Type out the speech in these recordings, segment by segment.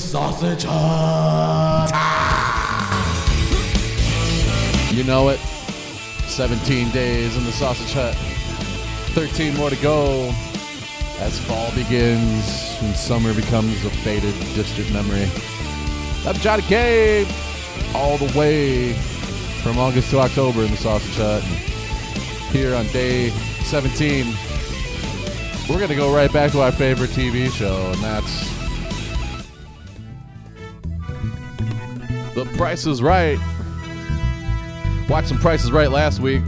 Sausage Hut. You know it. 17 days in the Sausage Hut. 13 more to go as fall begins and summer becomes a faded, distant memory. I'm Johnny K. All the way from August to October in the Sausage Hut. And here on day 17, we're going to go right back to our favorite TV show, and that's Price is Right. Watched some Prices Right last week.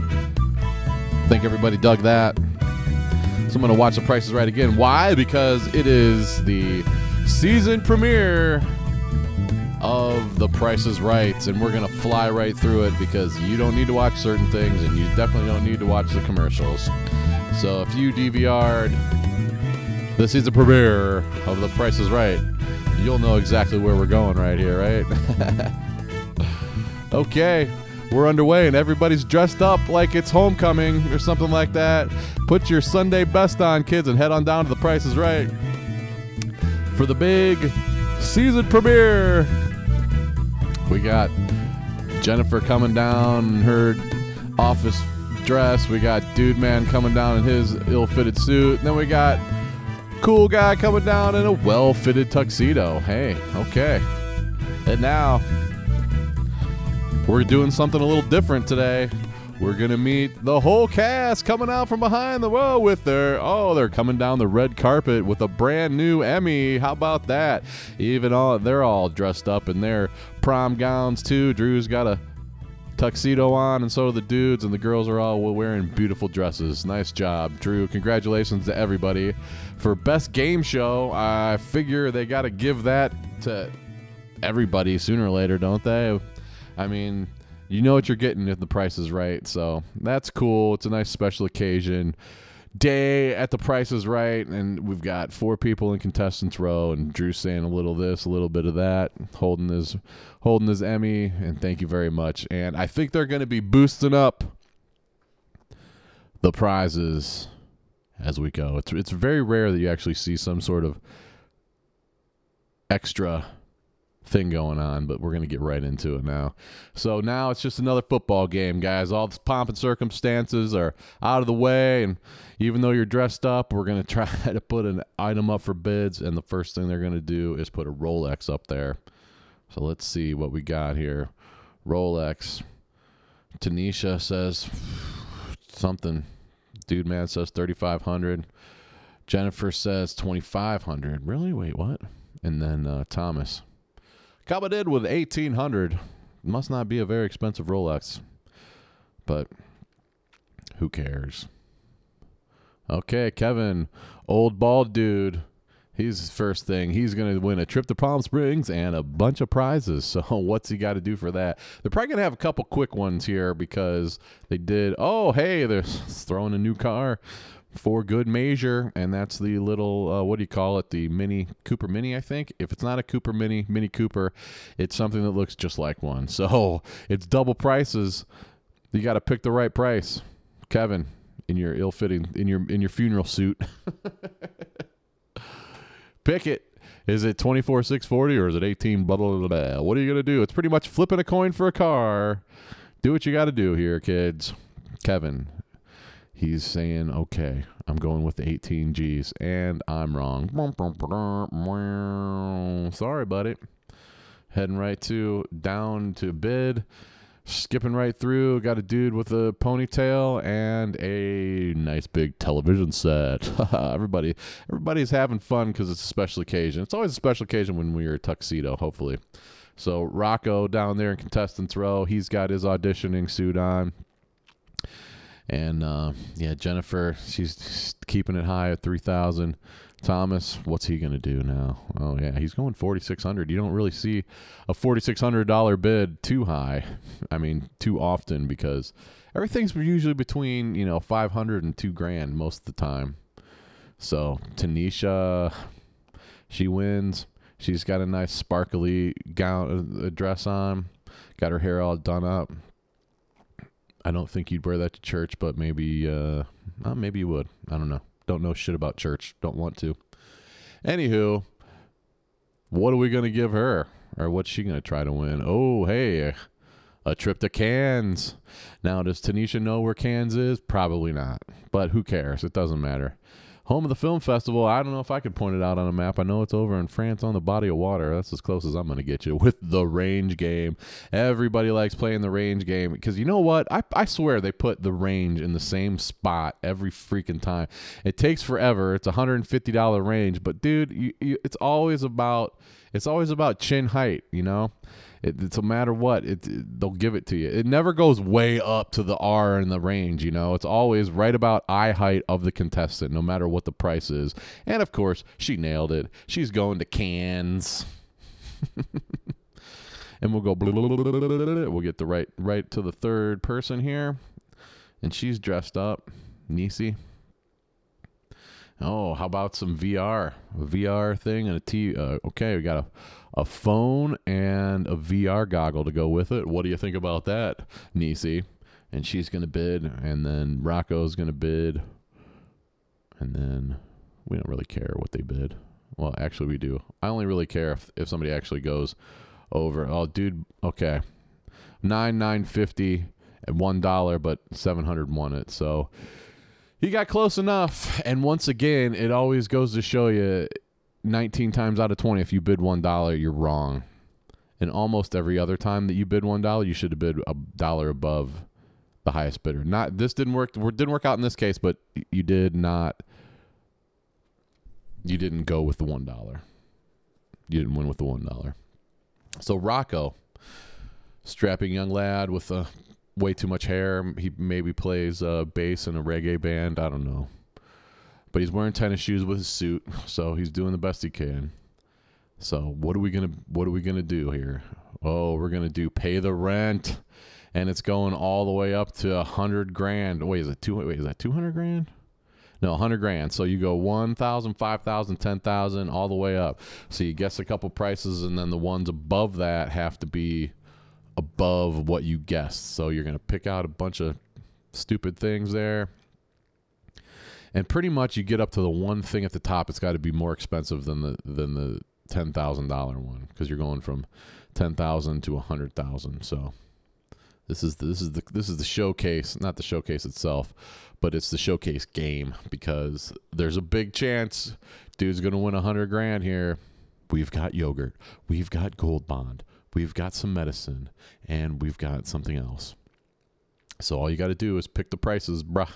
Think everybody dug that. So I'm going to watch The Price is Right again. Why? Because it is the season premiere of The Price is Right, and we're going to fly right through it because you don't need to watch certain things, and you definitely don't need to watch the commercials. So if you DVR'd the season premiere of The Price is Right, you'll know exactly where we're going right here, right? okay, we're underway and everybody's dressed up like it's homecoming or something like that. Put your Sunday best on, kids, and head on down to The Price is Right for the big season premiere. We got Jennifer coming down in her office dress. We got Dude Man coming down in his ill fitted suit. And then we got cool guy coming down in a well fitted tuxedo. Hey, okay. And now we're doing something a little different today. We're gonna meet the whole cast coming out from behind the whoa with their oh they're coming down the red carpet with a brand new Emmy. How about that? Even all they're all dressed up in their prom gowns too. Drew's got a tuxedo on, and so do the dudes, and the girls are all wearing beautiful dresses. Nice job, Drew. Congratulations to everybody for best game show. I figure they got to give that to everybody sooner or later, don't they? I mean, you know what you're getting if the price is right. So that's cool. It's a nice special occasion. Day at the price is right, and we've got four people in contestants row, and Drew saying a little this, a little bit of that, holding his holding his Emmy, and thank you very much. And I think they're going to be boosting up the prizes as we go. It's it's very rare that you actually see some sort of extra thing going on, but we're going to get right into it now. So now it's just another football game, guys. All this pomp and circumstances are out of the way, and even though you're dressed up, we're going to try to put an item up for bids, and the first thing they're going to do is put a Rolex up there. So let's see what we got here. Rolex. Tanisha says something. Dude man says 3500. Jennifer says 2500. Really? Wait, what? And then uh, Thomas coming in with 1800. Must not be a very expensive Rolex. But who cares? Okay, Kevin, old bald dude. He's first thing. He's going to win a trip to Palm Springs and a bunch of prizes. So, what's he got to do for that? They're probably going to have a couple quick ones here because they did. Oh, hey, they're throwing a new car for good measure, and that's the little uh, what do you call it? The Mini Cooper Mini, I think. If it's not a Cooper Mini, Mini Cooper, it's something that looks just like one. So, it's double prices. You got to pick the right price, Kevin. In your ill-fitting, in your in your funeral suit. Pick it. Is it 24 640 or is it 18 blah, blah, blah, blah? What are you going to do? It's pretty much flipping a coin for a car. Do what you got to do here, kids. Kevin, he's saying, okay, I'm going with the 18 G's, and I'm wrong. Sorry, buddy. Heading right to down to bid. Skipping right through, got a dude with a ponytail and a nice big television set. Everybody, everybody's having fun because it's a special occasion. It's always a special occasion when we wear a tuxedo. Hopefully, so Rocco down there in contestants row, he's got his auditioning suit on, and uh, yeah, Jennifer, she's keeping it high at three thousand. Thomas, what's he going to do now? Oh yeah, he's going 4600. You don't really see a $4600 bid too high. I mean, too often because everything's usually between, you know, 500 and 2 grand most of the time. So, Tanisha she wins. She's got a nice sparkly gown uh, dress on. Got her hair all done up. I don't think you'd wear that to church, but maybe uh well, maybe you would. I don't know. Don't know shit about church. Don't want to. Anywho, What are we to give her? Or what's she to try to win? Oh, hey, a trip to Cannes. Now, does Tanisha know where Cannes is? Probably not. But who cares? It doesn't matter. Home of the film festival. I don't know if I could point it out on a map. I know it's over in France on the body of water. That's as close as I'm going to get you with the range game. Everybody likes playing the range game because you know what? I, I swear they put the range in the same spot every freaking time. It takes forever. It's a $150 range, but dude, you, you, it's always about it's always about chin height, you know? It, it's a matter what it, it, they'll give it to you. It never goes way up to the R in the range. You know, it's always right about eye height of the contestant, no matter what the price is. And of course, she nailed it. She's going to Cannes. and we'll go. We'll get the right right to the third person here, and she's dressed up. Nisi. Oh, how about some VR? A VR thing and a T. Uh, okay, we got a a phone and a VR goggle to go with it. What do you think about that, Nisi? And she's going to bid, and then Rocco's going to bid, and then we don't really care what they bid. Well, actually, we do. I only really care if, if somebody actually goes over. Oh, dude, okay, nine nine fifty at one dollar, but seven hundred won it. So he got close enough. And once again, it always goes to show you 19 times out of 20, if you bid $1, you're wrong. And almost every other time that you bid $1, you should have bid a dollar above the highest bidder. Not this didn't work didn't work out in this case, but you did not you didn't go with the $1. You didn't win with the $1. So Rocco, strapping young lad with a way too much hair, he maybe plays uh, bass in a reggae band, I don't know but he's wearing tennis shoes with his suit, so he's doing the best he can. So what are we gonna what are we gonna do here? Oh, we're gonna do pay the rent, and it's going all the way up to a hundred grand. Wait, is it two? Wait, is that two hundred grand? No, hundred grand. So you go one thousand, five thousand, ten thousand, all the way up. So you guess a couple prices, and then the ones above that have to be above what you guessed. So you're gonna pick out a bunch of stupid things there and pretty much you get up to the one thing at the top. It's got to be more expensive than the than the ten thousand dollar one because you're going from ten thousand to a hundred thousand. So this is the, this is the this is the showcase, not the showcase itself, but it's the showcase game because there's a big chance dude's gonna win a hundred grand here. We've got yogurt, we've got gold bond, we've got some medicine, and we've got something else. So all you got to do is pick the prices, bruh.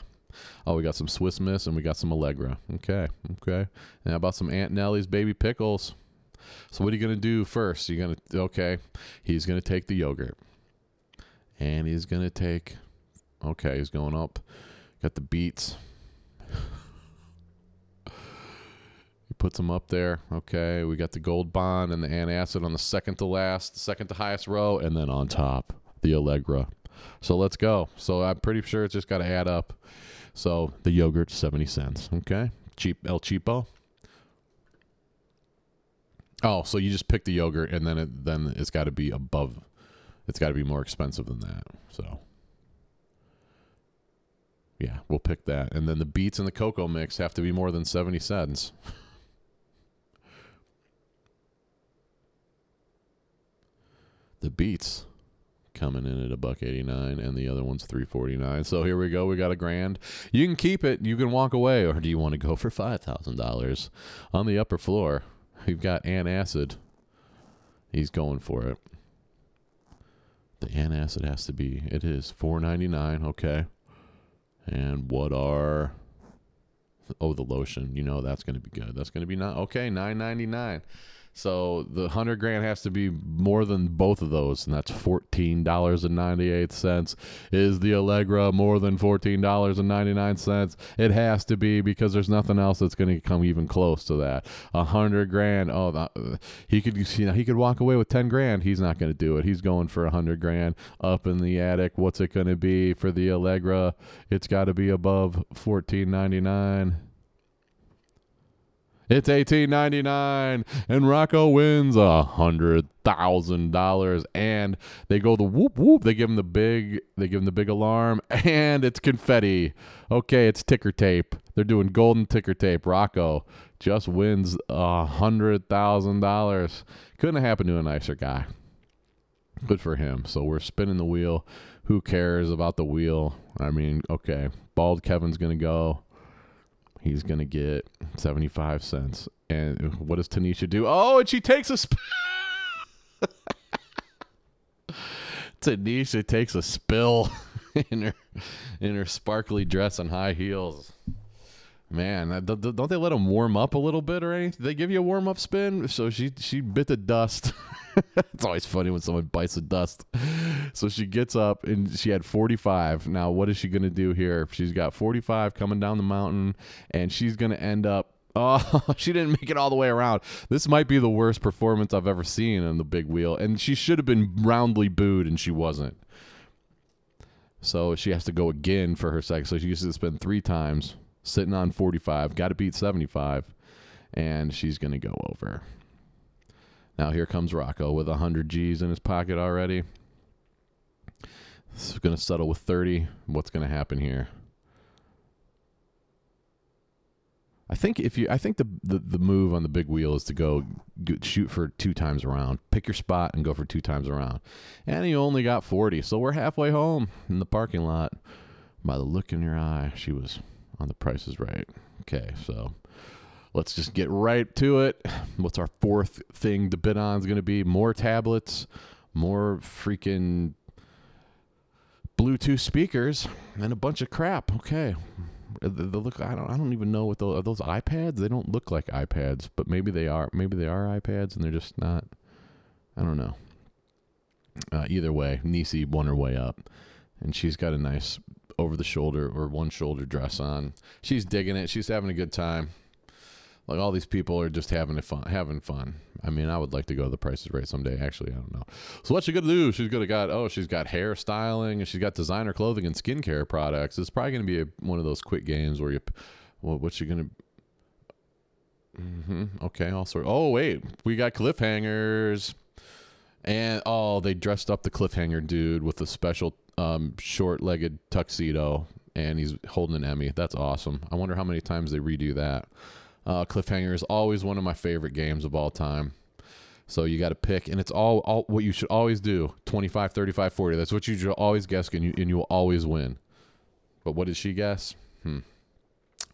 Oh, we got some Swiss Miss and we got some Allegra. Okay, okay. Now about some Aunt Nellie's baby pickles. So what are you gonna do first? You're gonna okay. He's gonna take the yogurt, and he's gonna take. Okay, he's going up. Got the beets. he puts them up there. Okay, we got the gold bond and the antacid on the second to last, second to highest row, and then on top the Allegra. So let's go. So I'm pretty sure it's just got to add up. So the yogurt, 70 cents. Okay. Cheap El Cheapo. Oh, so you just pick the yogurt and then it then it's got to be above it's got to be more expensive than that. So yeah, we'll pick that. And then the beets and the cocoa mix have to be more than 70 cents. the beets coming in at a buck 89 and the other one's 349 so here we go. We got a grand. You can keep it. You can walk away. Or do you want to go for $5000 on the upper floor? We've got antacid he's going for it. The antacid has to be it is 499 okay. And what are oh the lotion. You know that's going to be good. That's going to be not okay 999 so the hundred grand has to be more than both of those, and that's fourteen dollars and ninety eight cents. Is the Allegra more than fourteen dollars and ninety nine cents? It has to be because there's nothing else that's going to come even close to that. A hundred grand. Oh, the, he could you know he could walk away with ten grand. He's not going to do it. He's going for a hundred grand up in the attic. What's it going to be for the Allegra? It's got to be above fourteen ninety nine. It's eighteen ninety nine, and Rocco wins a hundred thousand dollars. And they go the whoop whoop. They give him the big. They give him the big alarm, and it's confetti. Okay, it's ticker tape. They're doing golden ticker tape. Rocco just wins a hundred thousand dollars. Couldn't have happened to a nicer guy. Good for him. So we're spinning the wheel. Who cares about the wheel? I mean, okay, bald Kevin's gonna go. He's gonna get seventy five cents. And what does Tanisha do? Oh, and she takes a. Sp- Tanisha takes a spill in her in her sparkly dress and high heels. Man, don't don't they let them warm up a little bit or anything? They give you a warm up spin. So she she bit the dust. it's always funny when someone bites the dust. So she gets up and she had 45. Now what is she gonna do here? She's got 45 coming down the mountain, and she's gonna end up. Oh, she didn't make it all the way around. This might be the worst performance I've ever seen on the big wheel, and she should have been roundly booed, and she wasn't. So she has to go again for her second. So she used to spend three times sitting on 45, got to beat 75, and she's going to go over. Now here comes Rocco with 100 G's in his pocket already. This is going to settle with 30. What's going to happen here? I think if you, I think the, the the move on the big wheel is to go shoot for two times around. Pick your spot and go for two times around. And he only got 40, so we're halfway home in the parking lot. By the look in your eye, she was on the Price is Right. Okay, so let's just get right to it. What's our fourth thing to bid on is going to be more tablets, more freaking Bluetooth speakers, and a bunch of crap. Okay. They look. I don't. I don't even know what those are. Those iPads. They don't look like iPads, but maybe they are. Maybe they are iPads, and they're just not. I don't know. Uh, either way, Nisi won her way up, and she's got a nice over the shoulder or one shoulder dress on. She's digging it. She's having a good time. Like all these people are just having fun, having fun. I mean, I would like to go to the Price is Right someday. Actually, I don't know. So what's she gonna do? She's gonna got oh, she's got hairstyling and she's got designer clothing and skincare products. It's probably gonna be a, one of those quick games where you, well, what's she gonna? hmm Okay, all sort. Oh wait, we got cliffhangers, and oh, they dressed up the cliffhanger dude with a special um, short-legged tuxedo, and he's holding an Emmy. That's awesome. I wonder how many times they redo that. Uh, cliffhanger is always one of my favorite games of all time. So you got to pick, and it's all, all what you should always do 25, 35, 40. That's what you should always guess, and you, and you will always win. But what did she guess? Hmm.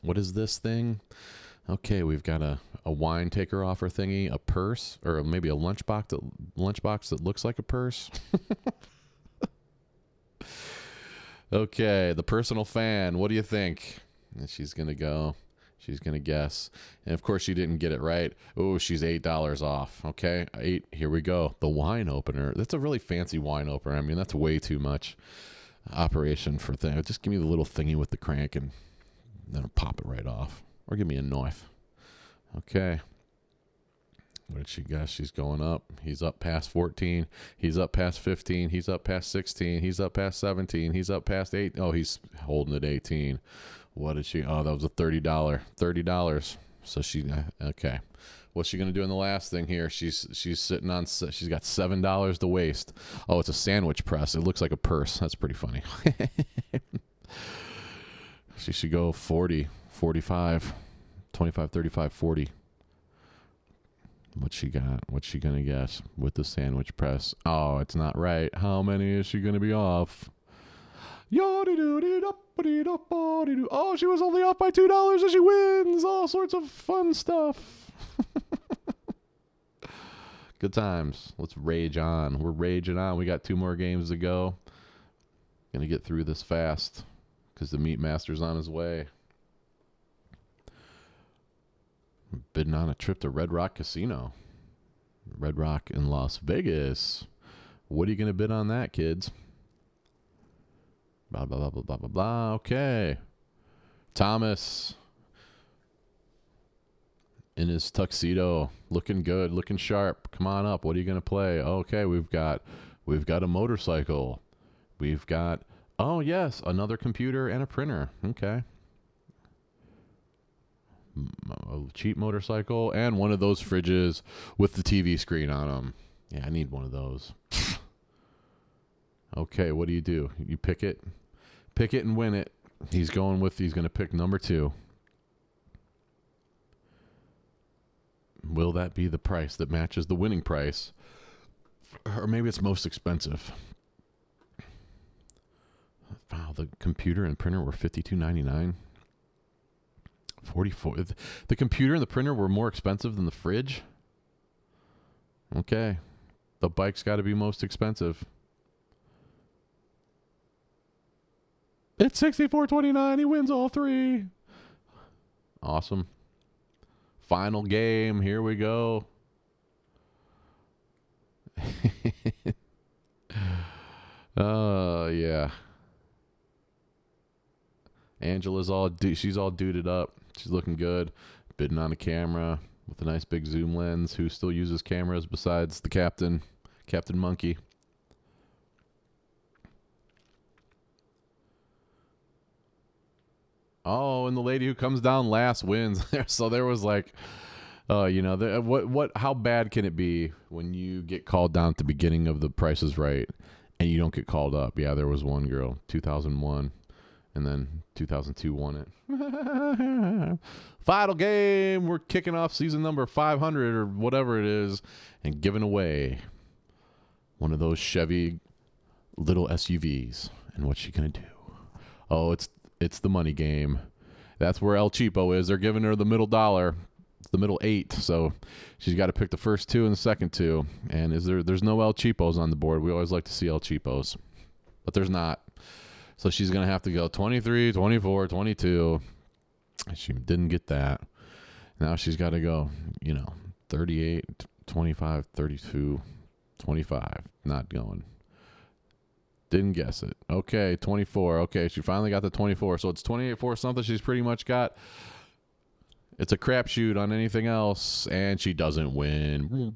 What is this thing? Okay, we've got a, a wine taker offer thingy, a purse, or maybe a lunchbox that lunchbox that looks like a purse. okay, the personal fan. What do you think? And she's gonna go. She's gonna guess, and of course she didn't get it right. Oh, she's eight dollars off. Okay, eight. Here we go. The wine opener. That's a really fancy wine opener. I mean, that's way too much operation for thing. Just give me the little thingy with the crank, and then I'll pop it right off, or give me a knife. Okay. What did she guess? She's going up. He's up past 14. He's up past 15. He's up past 16. He's up past 17. He's up past 8. Oh, he's holding at 18. What did she? Oh, that was a $30. $30. So she, uh, okay. What's she to do in the last thing here? She's she's sitting on, she's got $7 to waste. Oh, it's a sandwich press. It looks like a purse. That's pretty funny. she should go 40, 45, 25, 35, 40. What she got? What's she gonna guess with the sandwich press? Oh, it's not right. How many is she gonna be off? Oh, she was only off by two dollars, and she wins all sorts of fun stuff. Good times. Let's rage on. We're raging on. We got two more games to go. Gonna get through this fast because the meat master's on his way. bidding on a trip to Red Rock Casino. Red Rock in Las Vegas. What are you to bid on that, kids? Blah, blah, blah, blah, blah, blah, blah. Okay. Thomas in his tuxedo, looking good, looking sharp. Come on up. What are you going to play? Okay, we've got we've got a motorcycle. We've got oh yes, another computer and a printer. Okay mm, a cheap motorcycle and one of those fridges with the TV screen on them. Yeah, I need one of those. okay, what do you do? You pick it, pick it and win it. He's going with. He's going to pick number two. will that be the price that matches the winning price? Or maybe it's most expensive. Wow, the computer and printer were fifty two ninety nine. Forty four. The computer and the printer were more expensive than the fridge. Okay, the bike's got to be most expensive. It's sixty four twenty nine. He wins all three. Awesome. Final game. Here we go. Oh, uh, yeah. Angela's all she's all duded up. She's looking good, bidding on a camera with a nice big zoom lens. Who still uses cameras besides the captain, Captain Monkey? Oh, and the lady who comes down last wins. so there was like, uh, you know, the, what what how bad can it be when you get called down at the beginning of the Price is Right, and you don't get called up? Yeah, there was one girl, 2001 and then 2002 won it. Final game. We're kicking off season number 500 or whatever it is and giving away one of those Chevy little SUVs. And what's she to do? Oh, it's it's the money game. That's where El Cheapo is. They're giving her the middle dollar. The middle 8. So she's got to pick the first two and the second two. And is there there's no El Cheapos on the board. We always like to see El Cheapos. But there's not. So she's to have to go 23, 24, 22. She didn't get that. Now she's got to go, you know, 38, 25, 32, 25. Not going. Didn't guess it. Okay, 24. Okay, she finally got the 24. So it's 28 for something. She's pretty much got. It's a crapshoot on anything else, and she doesn't win.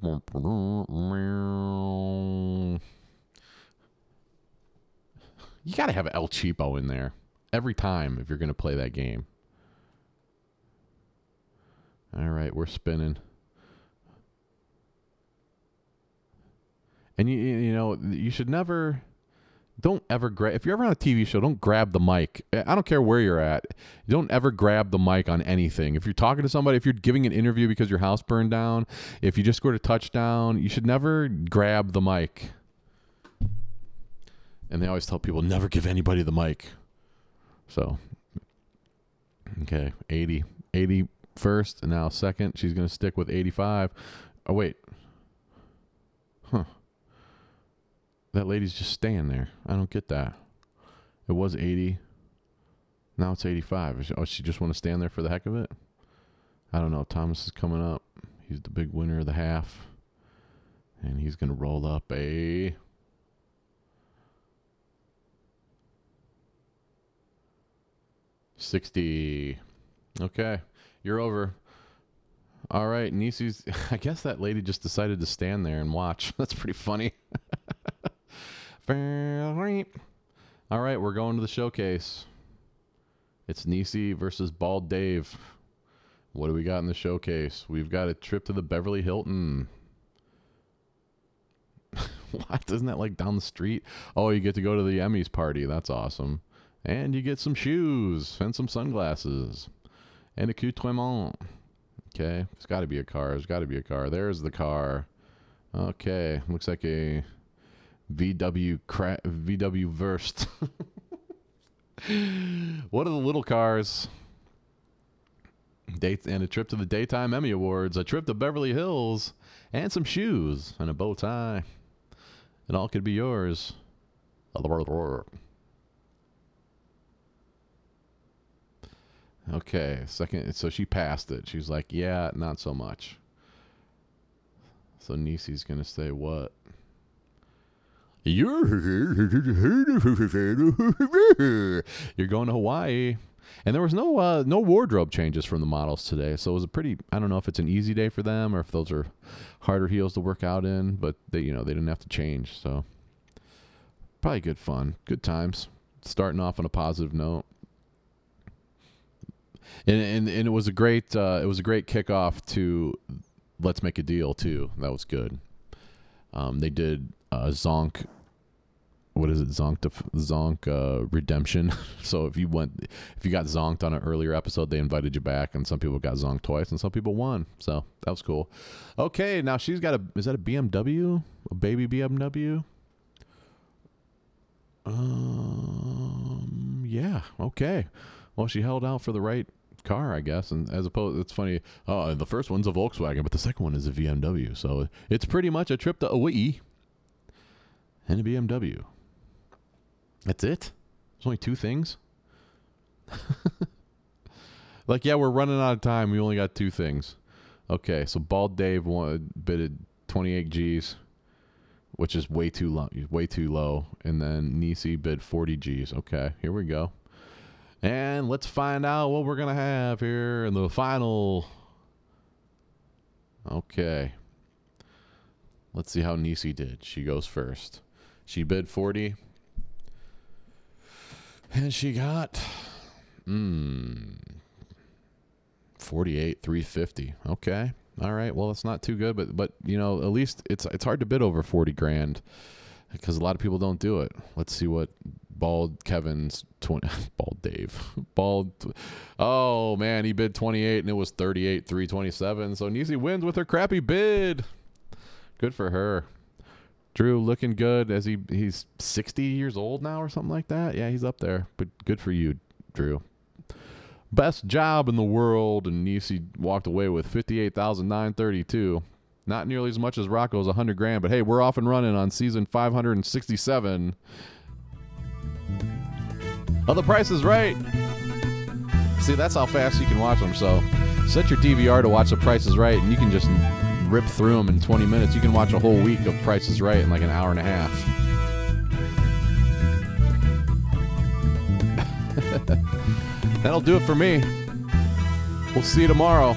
you got to have El Cheapo in there every time if you're going to play that game. All right, we're spinning. And you you know, you should never don't ever grab if you're ever on a TV show, don't grab the mic. Eh, I don't care where you're at. Don't ever grab the mic on anything. If you're talking to somebody, if you're giving an interview because your house burned down, if you just scored a touchdown, you should never grab the mic and they always tell people never give anybody the mic. So, okay, 80, 80 first, and now second. She's going to stick with 85. Oh, wait. That lady's just staying there. I don't get that. It was 80. Now it's 85. Oh, she just want to stand there for the heck of it? I don't know. Thomas is coming up. He's the big winner of the half. And he's going to roll up a 60. Okay. You're over. All right. Nisi's. I guess that lady just decided to stand there and watch. That's pretty funny. All right. We're going to the showcase. It's Nisi versus Bald Dave. What do we got in the showcase? We've got a trip to the Beverly Hilton. what? Isn't that like down the street? Oh, you get to go to the Emmys party. That's awesome. And you get some shoes and some sunglasses and accoutrement. Okay, it's got to be a car. There's got to be a car. There's the car. Okay, looks like a VW cra- VW Verst. what are the little cars? Date and a trip to the daytime Emmy Awards, a trip to Beverly Hills, and some shoes and a bow tie. It all could be yours. Okay, second. So she passed it. She's like, yeah, not so much. So Nisi's gonna say what? You're going to Hawaii, and there was no uh, no wardrobe changes from the models today. So it was a pretty. I don't know if it's an easy day for them or if those are harder heels to work out in, but they you know they didn't have to change. So probably good fun, good times. Starting off on a positive note and and, and it was a great uh, it was a great kickoff to let's make a deal too. That was good. Um, they did uh, Zonk what is it? Zonk zonk uh, redemption. So if you went if you got zonked on an earlier episode they invited you back and some people got zonked twice and some people won. So that was cool. Okay now she's got a is that a bmw a baby bmw um yeah okay. Well she held out for the right car i guess and as opposed it's funny oh the first one's a volkswagen but the second one is a bmw so it's pretty much a trip to hawaii and a bmw that's it? There's only two things? like, yeah, we're running out of time. We only got two things. Okay, so Bald Dave wanted, bidded 28 G's, which is way too low, way too low. And then Nisi bid 40 G's. Okay, here we go. And let's find out what we're to have here in the final. Okay. Let's see how Nisi did. She goes first. She bid 40. And she got mm, 48 350. Okay. All right. Well, it's not too good, but but you know, at least it's it's hard to bid over 40 grand because a lot of people don't do it. Let's see what bald Kevin's 20 bald Dave. Bald Oh, man, he bid 28 and it was 38 327. So Nisi wins with her crappy bid. Good for her. Drew looking good as he he's 60 years old now or something like that. Yeah, he's up there. But good for you, Drew. Best job in the world, and Nisi walked away with 58,932. Not nearly as much as Rocco's 100 grand, but hey, we're off and running on season 567. Oh, the price is right. See, that's how fast you can watch them. So set your DVR to watch the Price is Right, and you can just rip through them in 20 minutes. You can watch a whole week of Price is Right in like an hour and a half. That'll do it for me. We'll see you tomorrow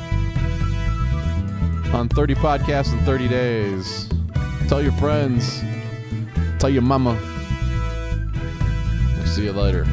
on 30 podcasts in 30 days. Tell your friends. Tell your mama. We'll see you later.